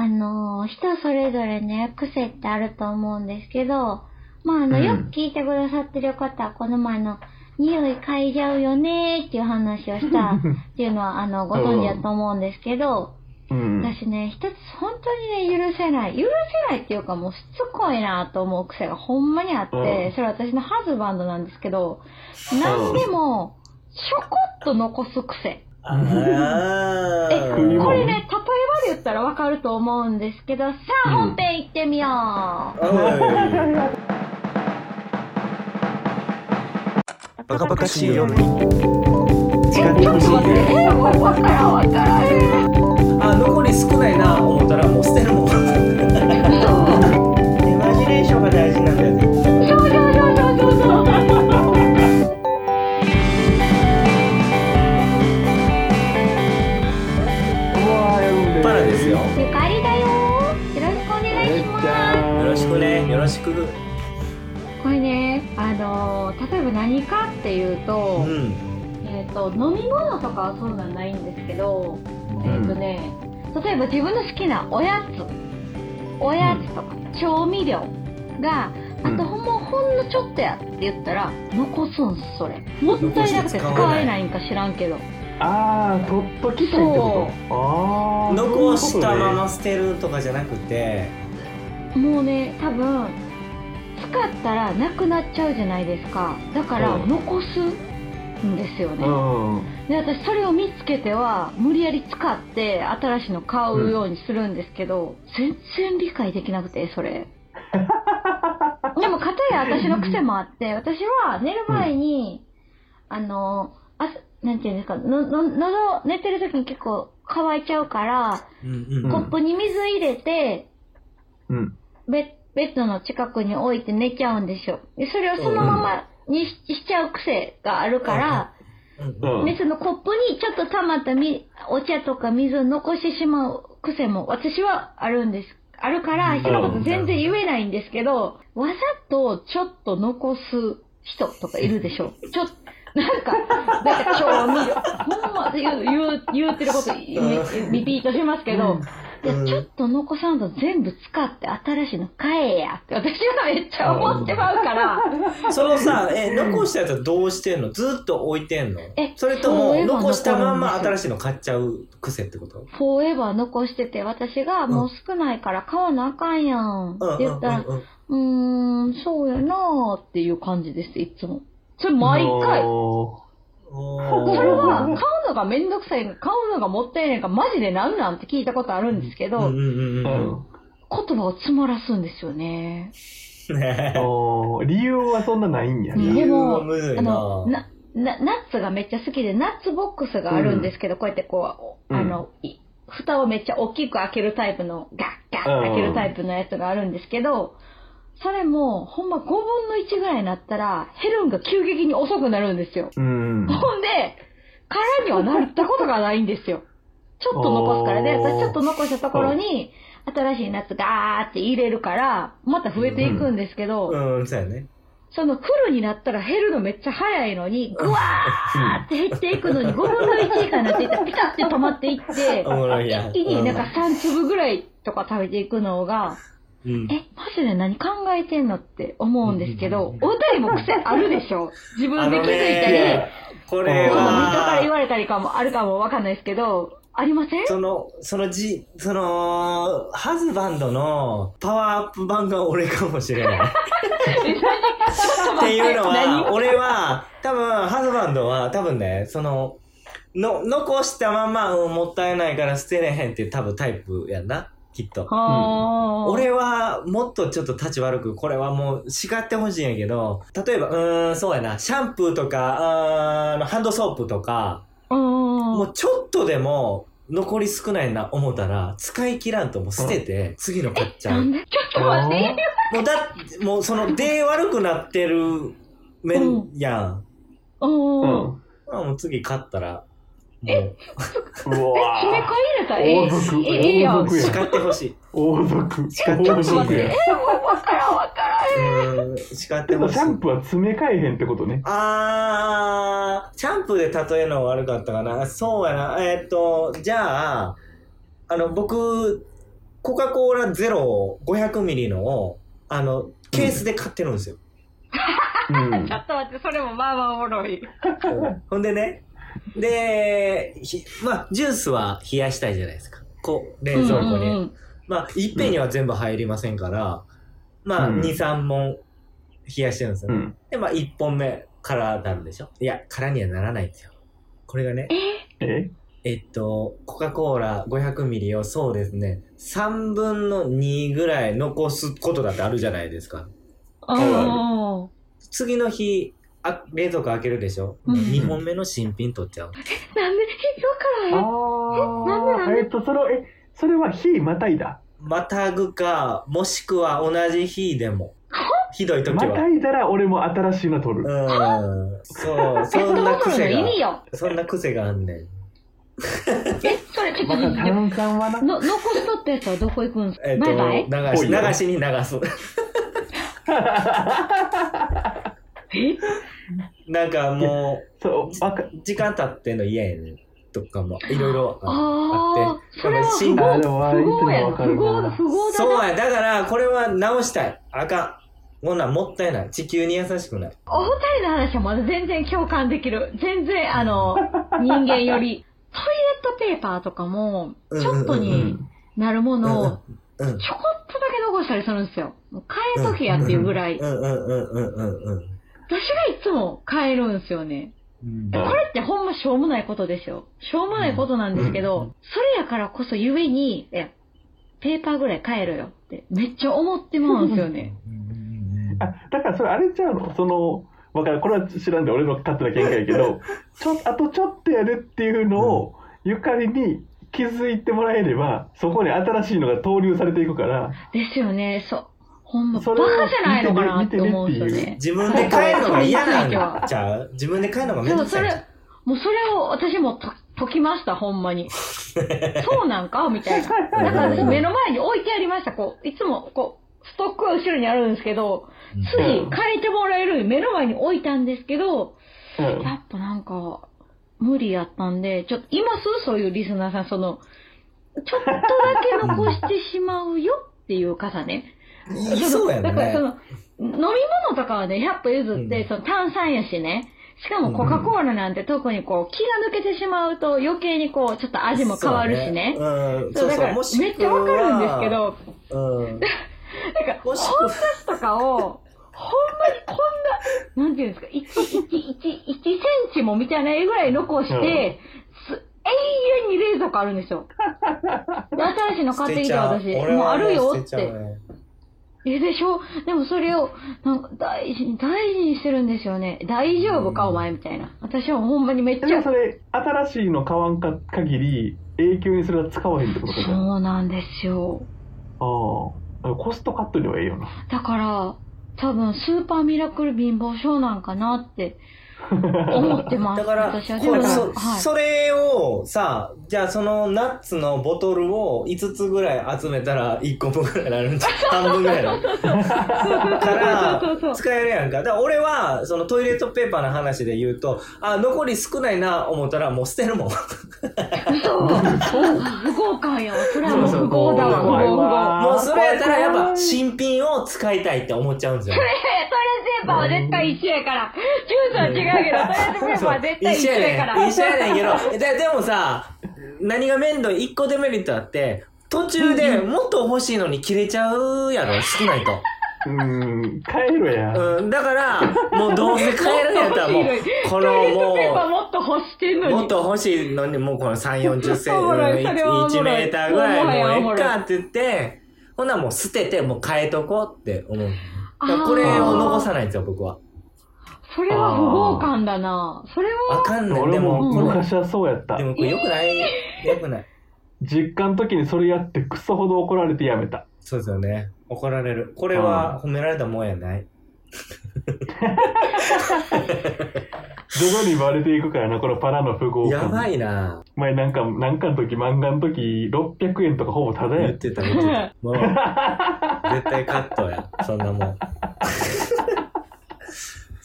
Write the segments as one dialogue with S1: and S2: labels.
S1: あのー人それぞれね、癖ってあると思うんですけど、まあ、あの、
S2: うん
S1: よく聞いてくださってる方は、この前の、匂い嗅いじゃうよねーっていう話をした っていうのは、あの、ご存知だと思うんですけど、
S2: うん。
S1: 私ね、一つ本当にね、許せない。許せないっていうかもうしつこいなと思う癖がほんまにあって、
S2: うん
S1: それ私のハズバンドなんですけど、何でも、ちょこっと残す癖。
S3: あ
S1: え、
S3: ー
S1: これね、例えばで言ったらわかると思うんですけど、さあ、
S2: うん。
S1: 本編行ってみよう。
S3: お
S4: バカバカしいよ
S1: わからんわからん。
S3: いあ残り少ないな思ったら。もう捨てるもん
S1: しくこれね、あのー例えば何かっていうと、
S3: うん。
S1: えっ、と、飲み物とかはそうなんないんですけど、えっ、とね、例えば自分の好きなおやつ、おやつとか調味料が、あとほん。まほんのちょっとやって言ったら、残すんす、それ。もったいなくて使えないんか知らんけど。
S2: ああ、取っときたいってこと？ああ。
S3: 残したま
S2: ま。
S3: ま捨てるとかじゃなくて。
S1: もうね、多分、使ったらなくなっちゃうじゃないですか。だから
S2: うん
S1: 残すんですよね。
S2: うん。
S1: で私それを見つけては無理やり使って新しいの買うようにするんですけど、全然理解できなくてそれ でもかたや私の癖もあって私は寝る前に、あのあなんていうんですかのの喉寝てる時に結構乾いちゃうから、
S3: うんうん
S2: うん
S1: コップに水入れて
S2: うん。
S1: ベベッドの近くに置いて寝ちゃうんですよ。でそれをそのままにししちゃう癖があるから。で、そのコップにちょっと溜まったみお茶とか水を残してしまう癖も私はあるんです。あるから、
S3: うん。
S1: 人のこと全然言えないんですけど、わざとちょっと残す人とかいるでしょ。ちょっと、なんか、なんか調味料、ほんま言う、言う、言うてることリリピートしますけど、
S3: うん。
S1: ちょっと残さんと全部使って新しいの買えやって私はめっちゃ思ってまうから、
S3: そのさえ残したやつはどうしてんの？ずっと置いてんの？
S1: え
S3: それとも残したまんま新しいの買っちゃう癖ってこと？
S1: フォーエバー残してて、私がもう少ないから買わなあかんやんって言ったら、
S3: うんん、
S1: そうやなーっていう感じです、いつも。それ毎回。それは、買うのがめんどくさいのか、買うのがもったいないのか、マジでなんなんって聞いたことあるんですけど、
S3: うんうんうん
S2: ー
S3: うん
S2: うん。
S1: 言葉を詰まらすんですよね。
S2: 理由はそんなないんや
S1: うん
S2: ね。
S1: でもあ
S3: な
S1: の、な、なナッツがめっちゃ好きで、ナッツボックスがあるんですけど、こうやってこう、あの、い蓋をめっちゃ大きく開けるタイプの、ガッガッ開けるタイプのやつがあるんですけど、それも、ほんま5分の1ぐらいになったら、減るんが急激に遅くなるんですよ。
S2: うん。
S1: ほんで、空にはなったことがないんですよ。ちょっと残すからで、
S2: おー
S1: 私ちょっと残したところに、新しいナッツガーって入れるから、また増えていくんですけど、
S3: うんそうやね
S1: そのフルになったら減るのめっちゃ早いのに、ぐわーって減っていくのに5分の1以下になっていったらピタって止まっていって、一気になんか3粒ぐらいとか食べていくのが、
S3: うん。
S1: え、マジで何考えてんのって思うんですけどお二人も癖あるでしょ？自分で気づいたり、
S3: ねこれ
S1: 人から言
S3: は
S1: われたりかもあるかもわかんないですけど、ありません？
S3: そのそのじそのハズバンドのパワーアップ版が俺かもしれない。っていうのは、
S1: 何？
S3: 俺は、多分、ハズバンドは、多分ね、その、の、残したまま、うんもったいないから捨てれへんっていう多分タイプやんな、きっと。俺は、もっとちょっと立ち悪く、これはもう叱ってほしいんやけど、例えば、うーん、そうやな、シャンプーとか、あーハンドソープとか、もうちょっとでも、残り少ないな思ったら、使い切らんともう捨てて、次の買っちゃう。
S1: ちょっと待って。
S3: もうだもうその、出悪くなってる面やん。
S1: う。
S2: うんん。
S3: あもう次買ったら、もう、
S2: うわ
S1: 詰め替え入れたらええ
S2: 王族
S1: ええやん。
S2: 王族や
S3: 叱ってほしい。
S2: 王族。
S3: 叱ってほしい
S2: 王族や
S3: ね。
S1: わからんわからん。
S3: うん、叱ってほしい
S2: でもシ。ャンプーは詰め替えへんってことね。
S3: あー、シャンプーで例えるの悪かったかな。そうやな。えーっと、じゃあ、あの、僕、コカ・コーラゼロ500ミリのを、あの、ケースで買ってるんですよ。
S2: うん
S1: ちょっと待って、それもまあまあおもろい。
S3: ほんでね、で、ひまあ、ジュースは冷やしたいじゃないですか。こう、冷蔵庫に。
S1: うんうん
S3: まあ、いっぺんには全部入りませんから、まあ、
S2: うん
S3: 2、3本冷やしてるんですよね。
S2: うん。
S3: で、まあ、1本目からなんでしょ？いや、からにはならないんですよ。これがね、
S2: え？
S3: え？っと、コカ・コーラ500ミリをそうですね、3分の2ぐらい残すことだってあるじゃないですか。
S1: あ
S3: 次の日、あ冷蔵庫開けるでしょ、
S1: うん
S3: ?2 本目の新品取っちゃう。
S1: ーなんで、え、わからへん。なんでなん
S2: ああ、
S1: で？
S2: えっと、それを、え、それは日またいだ？
S3: またぐか、もしくは同じ日でも。ひどい時
S2: ま
S3: は。
S2: たいだら俺も新しいの取る。
S3: うん。そう、
S1: え、
S3: そんな癖が
S1: 意味、よ。
S3: そんな癖があんねん。
S1: え、それ、ちょっと
S2: な？
S1: の、残しとったやつはどこ行くん？ですか
S3: えっと、流し、流しに流す。
S1: え？
S3: なんかも
S2: そう、わか、
S3: う、時間経ってんの嫌やねん。とかも、いろいろあって。、
S1: だ、
S2: かるな
S1: 不合だな。
S3: そうや、だから、これは直したい。あかん。こんなんもったいない。地球に優しくない。
S1: お二人の話はまだ全然共感できる。全然、あの、人間より。トイレットペーパーとかも、ちょっと
S2: う
S1: に
S2: ん。
S1: なるものを、
S3: うん。
S1: ちょこっとだけ残したりするんですよ。変えときやっていうぐらい。
S3: うんうんうんうんうんうん。
S1: 私がいつも変えるんですよね。
S3: うん
S1: これってほんましょうもないことですよ。しょうもないことなんですけど、
S2: うん
S1: それやからこそゆえに、いや、ペーパーぐらい変えろよって、めっちゃ思ってまうんですよね。
S2: あ、だからそれあれちゃうの？その、わかる。これは知らんで俺の勝手な見解やけど、ちょ、あとちょっとやるっていうのを、ゆかりに気づいてもらえれば、そこに新しいのが投入されていくから、
S1: ですよね、そう。ほんま、バカじゃないのかなって思うんですよ
S2: ね
S1: ね。
S3: 自分で変えるのが嫌なんちゃう自分で変えるのがめん
S1: そう、それ
S3: どくさい
S1: もうそれを私もと解きました、ほんまに。そうなんかみたいな。だから私目の前に置いてありました、こう、いつも、こう、ストックは後ろにあるんですけど、次変えてもらえるように目の前に置いたんですけど、
S2: うん
S1: やっぱなんか、無理やったんで、ちょっと、いますそういうリスナーさん、その、ちょっとだけ残してしまうよっていう方ね。
S3: いそうやん
S1: だからそ
S3: ね。
S1: の、飲み物とかはね、100歩譲って、
S3: うん
S1: その炭酸やしね。しかもコカ・コーラなんて特にこう、気が抜けてしまうと余計にこう、ちょっと味も変わるしね。
S3: うん。
S1: そう、だから、めっちゃわかるんですけ。ど、
S3: うん。
S1: なんか、
S3: もしく
S1: 本冊とかを、ほんまにこんな、なんていうんですか、1、1、1、1センチも満たないぐらい残して、す永遠に冷蔵庫あるんですよ。で、新しいの買ってきて私、もうあるよっ
S3: 捨て
S1: え、でしょ？でもそれを、なんか大事に、大事にしてるんですよね。大丈夫か、お前みたいな。私はほんまにめっちゃ
S2: でもそ。れ、新しいの買わんか限り、永久にそれは使わへんってことかじゃん。あ
S1: そうなんですよ。
S2: あ。コストカットにはええよな。
S1: だから、多分スーパーミラクル貧乏症なんかなって思ってます。
S3: だから、
S1: 私は。
S3: そ
S1: はい。
S3: それをさ、じゃあそのナッツのボトルを5つぐらい集めたら1個分ぐらいになるんじゃん。半分ぐらいの。から使えるやんか。だから俺は、そのトイレットペーパーの話で言うと、あ、残り少ないな思ったらもう捨てるもん。
S1: 嘘不合感やわ。それはもう不合だわ。
S3: もうそれやったらやっぱ新品を使いたいって思っちゃうんですよ。
S1: トイレットペーパーは絶対一緒やから。ジュースは違うけど、トイレットペーパーは絶対一緒やから。
S3: 一緒やねん。けど、ででもさ、何が面倒い一個デメリットあって、途中でもっと欲しいのに切れちゃうやろ、少ないと。
S2: うん、帰るや。
S3: うん、だから、もうどうせ買えるんやったらもう、この
S1: トイレットペーパー
S3: も
S1: もっと欲してんの
S3: う、
S1: に。
S3: もっと欲しいのに、もうこの3、40セン
S1: おもろいそれはおもろい
S3: 1メーターぐらいもうえ
S1: おもろい
S3: えかって言って、ほんならもう捨てて、もう変えとこうって思う。これを残さないんですよ、僕は。
S1: それは不合感だな。それは、
S3: あかんねん。で
S2: 俺も
S3: も、これ、
S2: 昔はそうやった
S3: で。もこれ良くない、良くない。
S2: 実家の時にそれやってクソほど怒られてやめた。
S3: そうですよね。怒られる。これは褒められたもんやない？
S2: 徐々にバレていくからな、このパラの富豪感。
S3: やばいな
S2: 前なんか、なんかの時、漫画の時、600円とかほぼタダやっ。
S3: 言ってた、言ってた。もう、絶対カットや。そんなもん。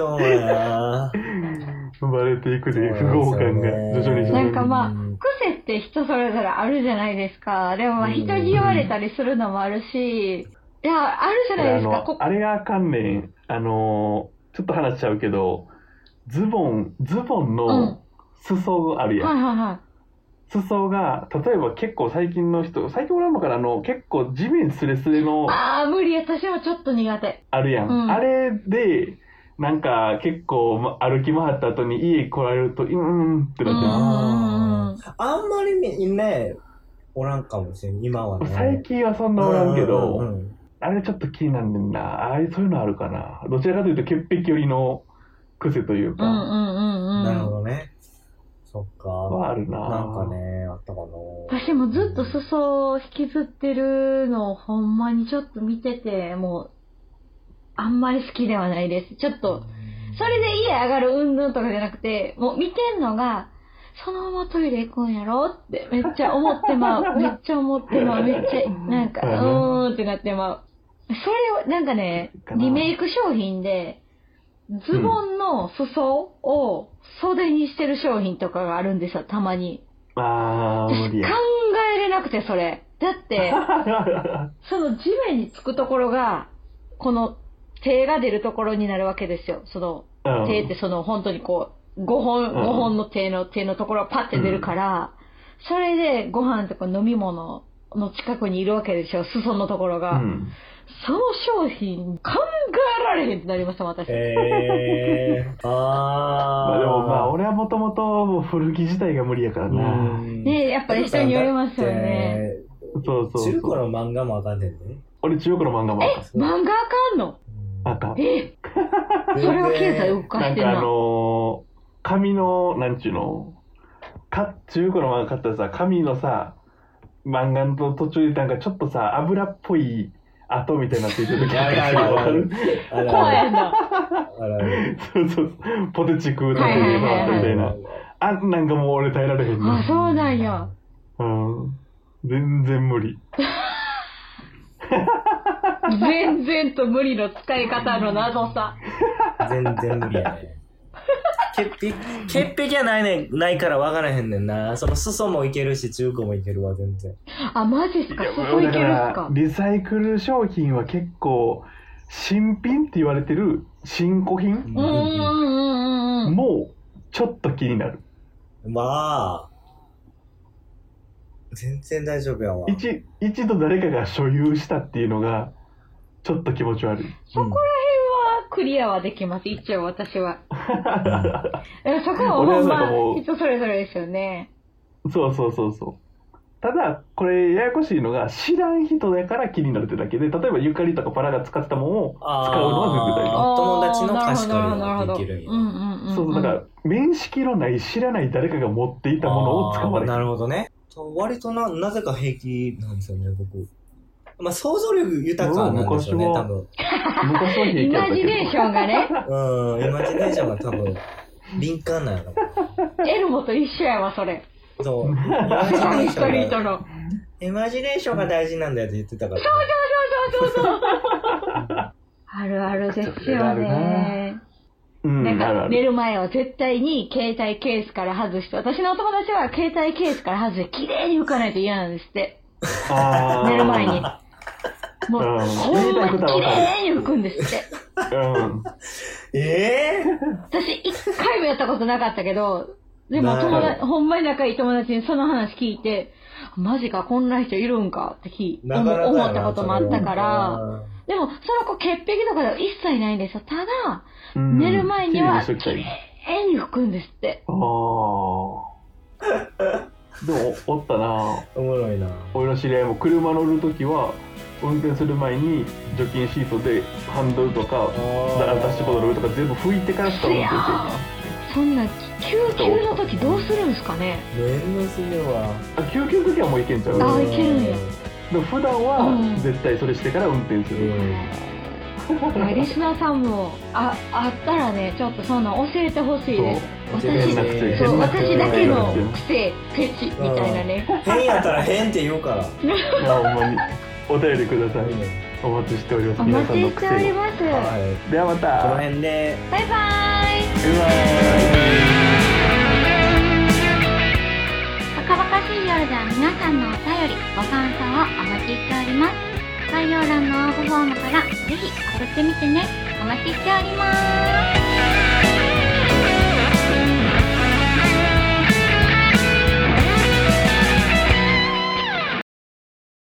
S3: そうやな
S2: バレていくで、不合感が徐々に徐々に。
S1: なんかまあ
S3: うん、
S1: 癖って人それぞれあるじゃないですか。でもまあ
S3: うん
S1: 人に言われたりするのもあるし、いや、あるじゃないですか。
S2: あ
S1: こ
S2: のあれがあかんねん。あのー、ちょっと話しちゃうけど、ズボン、ズボン
S1: うん
S2: の裾あるやん。
S1: はいはいはい。
S2: 裾が、例えば結構最近の人、最近おらんのかな？あの、結構地面スレスレの
S1: ああ、無理。私はちょっと苦手。
S2: あるやん。
S1: うん
S2: あれで、なんか結構ま歩き回った後に家来られると、うーんってなってる、
S1: うんうんうん
S3: あんまりね、おらんかもしれん、今はね。
S2: 最近はそんなおらんけど、
S3: うんうんうん
S2: あれちょっと気になんねんな。ああいう、そういうのあるかな。どちらかというと潔癖寄りの癖というか、
S1: うんうんうんうん。
S3: なるほどね。そっか。
S2: はあるな。
S3: なんかね、あったかな。
S1: 私もずっと裾を引きずってるのをほんまにちょっと見てて、もう、あんまり好きではないです。ちょっと、それで家上がるうんぬんとかじゃなくて、もう見てんのが、そのままトイレ行くんやろってめっちゃ思ってまう。めっちゃ思ってまう。めっちゃ、なんか、うーんってなってまう。それを、なんかねリメイク商品で、ズボンの裾を袖にしてる商品とかがあるんですよ、たまに。
S2: あー、無理
S1: 考
S2: や。
S1: えれなくて、それ。だって、その地面につくところが、この手が出るところになるわけですよ。その、
S2: うん
S1: 手ってその本当にこう、5本、
S2: うん
S1: 5本の手の手のところがパッて出るから、それでご飯とか飲み物の近くにいるわけですよ。裾のところが。
S2: うん
S1: その商品考えられへんってなりました、私。
S3: えー、あー。
S2: まあでもまあ俺はもともと古着自体が無理やからな。
S3: うん
S1: ねやっぱり人によりますよね。
S2: そうそう
S3: 中
S2: そう。
S3: 古の漫画もあかんねんね。
S2: 俺中古の漫画もあかん。
S1: 漫画あかんの？
S2: あかん。
S1: えそれは経済動かしてんな。
S2: なんかあのー、紙の、なんちゅうの、か中古の漫画買ったらさ、紙のさ、漫画の途中でなんかちょっとさ、油っぽい跡みたいになっていてる時
S3: あるある？ある
S2: わかる
S1: 怖いな。
S2: そうそう。ポテチ食う時に触ったみたいな。あんなんかもう俺耐えられへん
S1: あ、
S2: ね。
S1: そうなんや。
S2: うん。全然無理。
S1: 全然と無理の使い方の謎さ。
S3: 全然無理やね。潔癖、潔癖はないねん、ないから分からへんねんな。その裾もいけるし、中古もいけるわ、全然。
S1: あ、マジっすか？そこい
S2: だか
S1: けるっすか、
S2: らリサイクル商品は結構、新品って言われてる新古品
S1: うんうんうんうんうん。
S2: もう、ちょっと気になる。
S3: まあ、全然大丈夫やわ。
S2: 一、一度誰かが所有したっていうのが、ちょっと気持ち悪い。
S1: そこら辺はクリアはできます、一応私は。そこは
S2: も
S1: ま
S2: う
S1: 人それぞれですよね。
S2: そうそうそうそう。ただ、これややこしいのが、知らん人だから気になるってだけで、例えばゆかりとかパラが使ってたものを使うのは全然大丈夫。
S3: 友達の貸し借りは
S1: なるほど
S3: できるんや
S1: うんうんうんうん。
S2: そうそう、だから、面識のない、知らない誰かが持っていたものを使われ
S3: あーな
S2: る。
S3: るほどね。そう割とな、なぜか平気なんですよね、僕。まあ、想像力豊かなんでしょうね、多分。
S2: 昔は平
S1: イ
S2: 気やったけど。
S1: マジネーションがね、
S3: うん、イマジネーションが多分、敏感なんやろ。
S1: エルモと一緒やわ、それ。
S3: そう。イマジネーシ
S1: ストリート
S3: ョンが、
S1: の。
S3: イマジネーションが大事なんだよって言ってたから。
S1: そうそうそうそうそう。あるあるですよね。
S2: うん、
S1: なんか。寝る前は絶対に携帯ケースから外して、私のお友達は携帯ケースから外して綺麗に拭かないと嫌なんですって。寝る前に。もう、
S2: うん
S1: ほんま綺麗に拭くんですって。
S2: うん。
S3: ええ
S1: 私一回もやったことなかったけど、でも友達、ほんまに仲いい友達にその話聞いて、マジか、こんな人いるんかって聞い
S3: な
S1: 思ったこともあったから、
S3: は
S1: でもその子潔癖とかでは一切ないんですよ。ただ、
S2: うん
S1: 寝る前には綺
S2: 麗に
S1: 拭くんですって。
S2: ああ。でも、おったな
S3: おもろいな。
S2: 俺の知り合いも車乗るときは、運転する前に除菌シートでハンドルとか、ダダッシュボードの上とか全部拭いてからしか運転して
S1: そんな、救急の時どうするんですかね。
S3: めんどすぎるわ。
S2: あ救急の時はもういけんちゃう。
S1: あいけるんや。
S2: でも普段
S1: うん。
S2: は絶対それしてから運転す
S3: う
S2: る、
S1: リスナーさんも、あ、あったらね、ちょっとそんなん教えてほしいです。私だけの癖、フェチみたいなね。
S3: 変やったら変って言うから。
S2: 癖 いやほんまにお便りくださいお待ちしております
S1: お
S2: 皆さんの
S1: 待ちしております。
S3: はい。
S2: ではまた
S3: この辺で、
S1: バイバーイ
S2: バイバイ
S1: バカバカししい夜では皆さんのお便り、ご感想をお待ちしております。概要欄の応募フォームからぜひ送ってみてね。お待ちしております。